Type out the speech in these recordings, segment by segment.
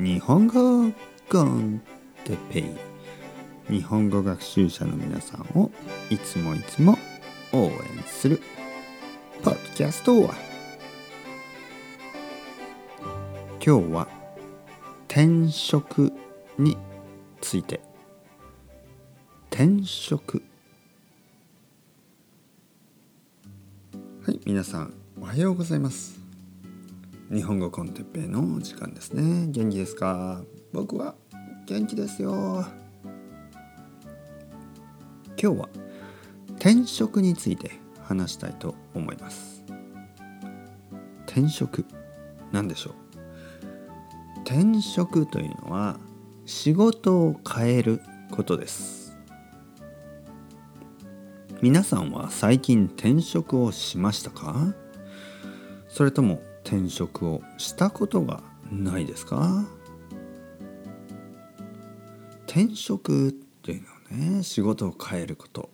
日本語コンテペイ。日本語学習者の皆さんをいつもいつも応援するポッドキャスト今日は転職について。転職。はい皆さんおはようございます。日本語コンテッペイの時間ですね。元気ですか？僕は元気ですよ。今日は転職について話したいと思います。転職何でしょう？転職というのは仕事を変えることです。皆さんは最近転職をしましたか？それとも転職をしたことがないですか？転職っていうのはね仕事を変えること。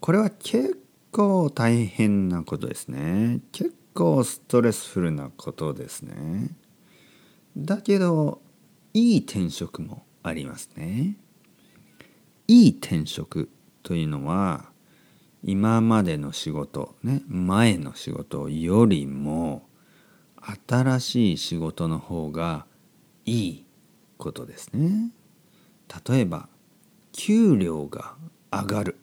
これは結構大変なことですね。結構ストレスフルなことですね。だけどいい転職もありますね。いい転職というのは今までの仕事ね前の仕事よりも新しい仕事の方がいいことですね。例えば給料が上がる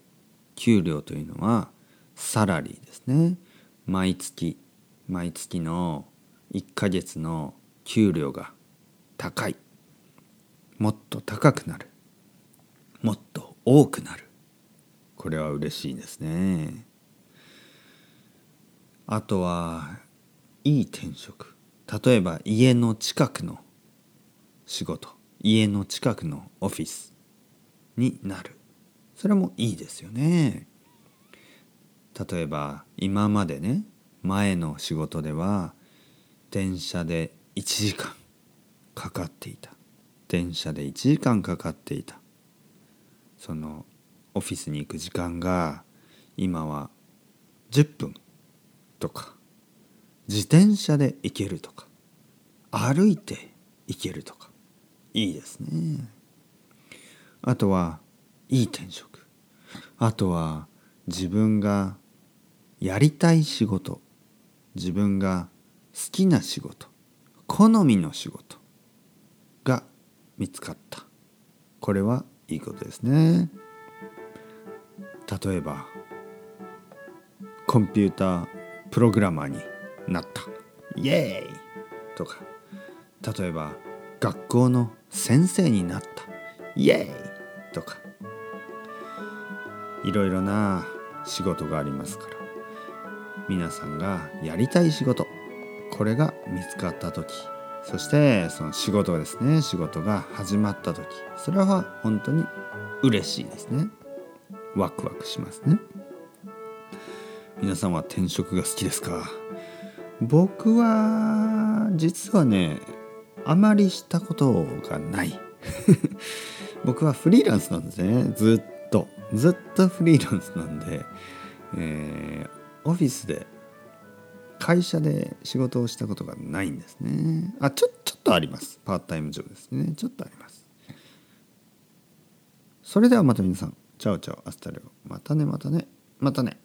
給料というのはサラリーですね。毎月毎月の1ヶ月の給料が高いもっと高くなるもっと多くなるこれは嬉しいですね。あとはいい転職。例えば家の近くの仕事。家の近くのオフィスになる。それもいいですよね。例えば今までね前の仕事では電車で1時間かかっていた。電車で1時間かかっていた。そのオフィスに行く時間が今は10分とか自転車で行けるとか歩いて行けるとかいいですね。あとはいい転職。あとは自分がやりたい仕事自分が好きな仕事好みの仕事が見つかった。これはいいことですね。例えばコンピュータープログラマーになった。イエーイとか例えば学校の先生になった。イエーイとかいろいろな仕事がありますから。皆さんがやりたい仕事これが見つかった時そしてその仕事ですね仕事が始まった時それは本当に嬉しいですね。ワクワクしますね。皆さんは転職が好きですか？僕は実はねあまりしたことがない。僕はフリーランスなんですね。ずっと。ずっとフリーランスなんで、えー、オフィスで会社で仕事をしたことがないんですね。あちょちょっとあります。パートタイム上ですね。ちょっとあります。それではまた皆さん。チャオチャオアスタルまたねまたね。またね。